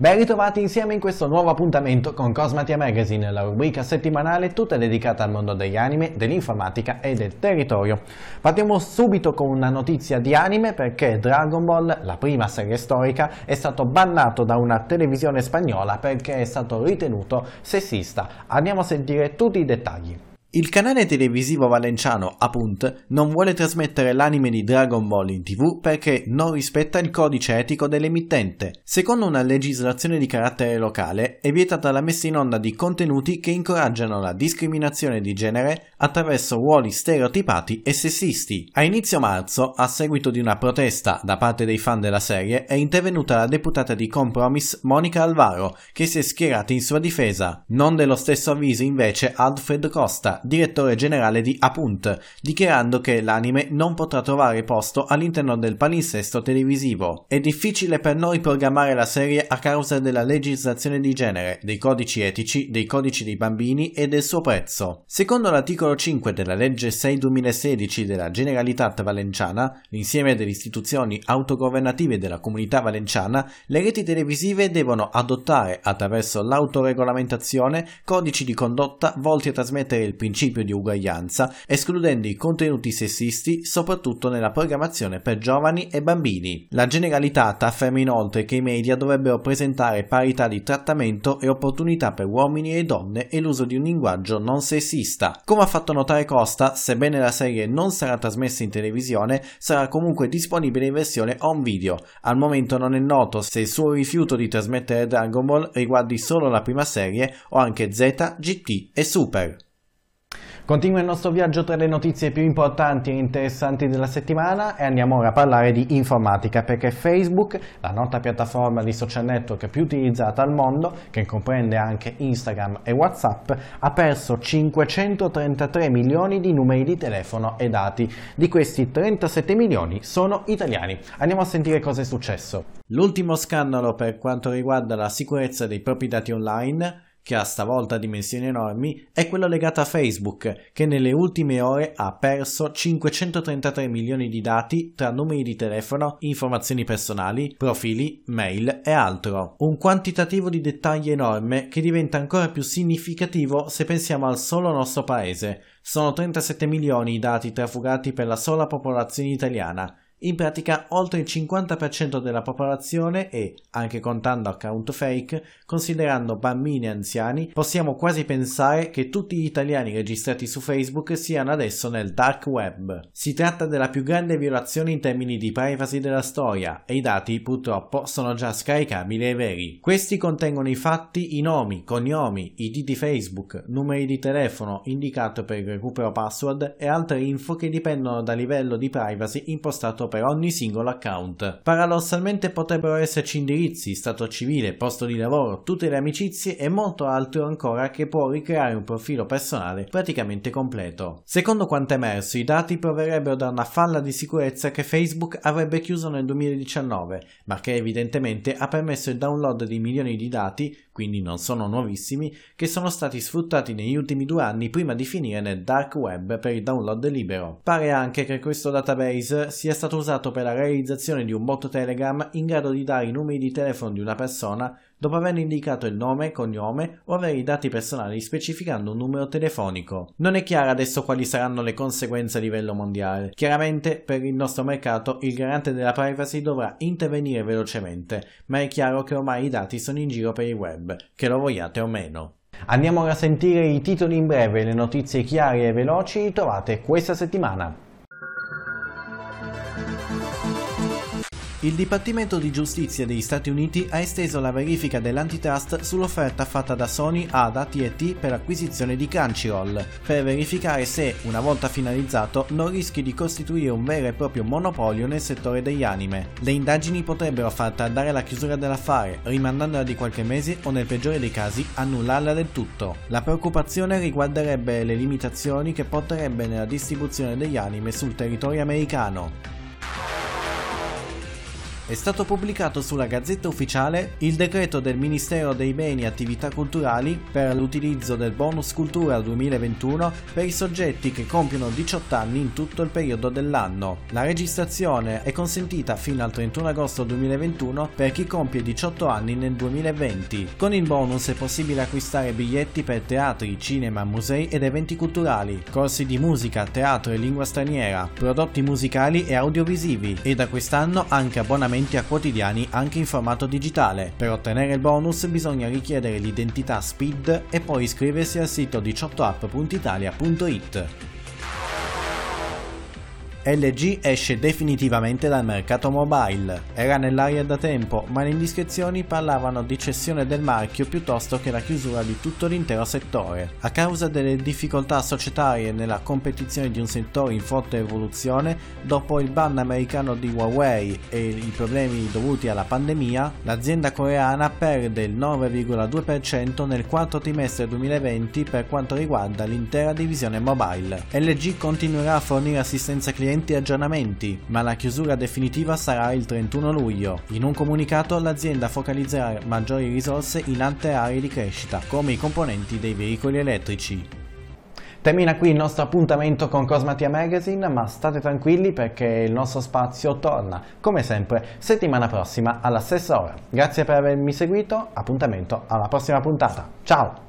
Ben ritrovati insieme in questo nuovo appuntamento con Cosmatia Magazine, la rubrica settimanale tutta dedicata al mondo degli anime, dell'informatica e del territorio. Partiamo subito con una notizia di anime perché Dragon Ball, la prima serie storica, è stato bannato da una televisione spagnola perché è stato ritenuto sessista. Andiamo a sentire tutti i dettagli. Il canale televisivo valenciano, Apunt, non vuole trasmettere l'anime di Dragon Ball in tv perché non rispetta il codice etico dell'emittente. Secondo una legislazione di carattere locale, è vietata la messa in onda di contenuti che incoraggiano la discriminazione di genere attraverso ruoli stereotipati e sessisti. A inizio marzo, a seguito di una protesta da parte dei fan della serie, è intervenuta la deputata di Compromise Monica Alvaro, che si è schierata in sua difesa. Non dello stesso avviso invece Alfred Costa, direttore generale di Apunt, dichiarando che l'anime non potrà trovare posto all'interno del palinsesto televisivo. È difficile per noi programmare la serie a causa della legislazione di genere, dei codici etici, dei codici dei bambini e del suo prezzo. Secondo l'articolo 5 della legge 6-2016 della Generalitat Valenciana, l'insieme delle istituzioni autogovernative della comunità valenciana, le reti televisive devono adottare, attraverso l'autoregolamentazione, codici di condotta volti a trasmettere il principio principio di uguaglianza, escludendo i contenuti sessisti soprattutto nella programmazione per giovani e bambini. La Generalitat afferma inoltre che i media dovrebbero presentare parità di trattamento e opportunità per uomini e donne e l'uso di un linguaggio non sessista. Come ha fatto notare Costa, sebbene la serie non sarà trasmessa in televisione, sarà comunque disponibile in versione home video. Al momento non è noto se il suo rifiuto di trasmettere Dragon Ball riguardi solo la prima serie o anche Z, GT e Super. Continua il nostro viaggio tra le notizie più importanti e interessanti della settimana e andiamo ora a parlare di informatica perché Facebook, la nota piattaforma di social network più utilizzata al mondo, che comprende anche Instagram e Whatsapp, ha perso 533 milioni di numeri di telefono e dati. Di questi 37 milioni sono italiani. Andiamo a sentire cosa è successo. L'ultimo scandalo per quanto riguarda la sicurezza dei propri dati online che ha stavolta dimensioni enormi, è quello legato a Facebook, che nelle ultime ore ha perso 533 milioni di dati tra numeri di telefono, informazioni personali, profili, mail e altro. Un quantitativo di dettagli enorme che diventa ancora più significativo se pensiamo al solo nostro paese. Sono 37 milioni i dati trafugati per la sola popolazione italiana in pratica oltre il 50% della popolazione e, anche contando account fake, considerando bambini e anziani, possiamo quasi pensare che tutti gli italiani registrati su Facebook siano adesso nel dark web. Si tratta della più grande violazione in termini di privacy della storia e i dati purtroppo sono già scaricabili e veri. Questi contengono i fatti, i nomi, cognomi, ID di Facebook, numeri di telefono indicato per il recupero password e altre info che dipendono dal livello di privacy impostato per ogni singolo account. Paradossalmente potrebbero esserci indirizzi, stato civile, posto di lavoro, tutte le amicizie e molto altro ancora che può ricreare un profilo personale praticamente completo. Secondo quanto emerso, i dati proverrebbero da una falla di sicurezza che Facebook avrebbe chiuso nel 2019, ma che evidentemente ha permesso il download di milioni di dati, quindi non sono nuovissimi, che sono stati sfruttati negli ultimi due anni prima di finire nel dark web per il download libero. Pare anche che questo database sia stato usato per la realizzazione di un bot Telegram in grado di dare i numeri di telefono di una persona dopo aver indicato il nome, cognome o avere i dati personali specificando un numero telefonico. Non è chiaro adesso quali saranno le conseguenze a livello mondiale. Chiaramente per il nostro mercato il garante della privacy dovrà intervenire velocemente, ma è chiaro che ormai i dati sono in giro per il web, che lo vogliate o meno. Andiamo ora a sentire i titoli in breve le notizie chiare e veloci trovate questa settimana. Il Dipartimento di Giustizia degli Stati Uniti ha esteso la verifica dell'antitrust sull'offerta fatta da Sony ad AT&T per l'acquisizione di Crunchyroll, per verificare se, una volta finalizzato, non rischi di costituire un vero e proprio monopolio nel settore degli anime. Le indagini potrebbero far tardare la chiusura dell'affare, rimandandola di qualche mese o nel peggiore dei casi annullarla del tutto. La preoccupazione riguarderebbe le limitazioni che porterebbe nella distribuzione degli anime sul territorio americano. È stato pubblicato sulla Gazzetta Ufficiale il decreto del Ministero dei Beni e Attività Culturali per l'utilizzo del bonus cultura 2021 per i soggetti che compiono 18 anni in tutto il periodo dell'anno. La registrazione è consentita fino al 31 agosto 2021 per chi compie 18 anni nel 2020. Con il bonus è possibile acquistare biglietti per teatri, cinema, musei ed eventi culturali, corsi di musica, teatro e lingua straniera, prodotti musicali e audiovisivi e da quest'anno anche abbonamenti a quotidiani anche in formato digitale. Per ottenere il bonus bisogna richiedere l'identità SPID e poi iscriversi al sito 18app.italia.it. LG esce definitivamente dal mercato mobile. Era nell'aria da tempo, ma le indiscrezioni parlavano di cessione del marchio piuttosto che la chiusura di tutto l'intero settore. A causa delle difficoltà societarie nella competizione di un settore in forte evoluzione, dopo il ban americano di Huawei e i problemi dovuti alla pandemia, l'azienda coreana perde il 9,2% nel quarto trimestre 2020 per quanto riguarda l'intera divisione mobile. LG continuerà a fornire assistenza clienti e aggiornamenti, ma la chiusura definitiva sarà il 31 luglio. In un comunicato l'azienda focalizzerà maggiori risorse in altre aree di crescita, come i componenti dei veicoli elettrici. Termina qui il nostro appuntamento con Cosmatia Magazine, ma state tranquilli perché il nostro spazio torna, come sempre, settimana prossima alla stessa ora. Grazie per avermi seguito, appuntamento alla prossima puntata. Ciao!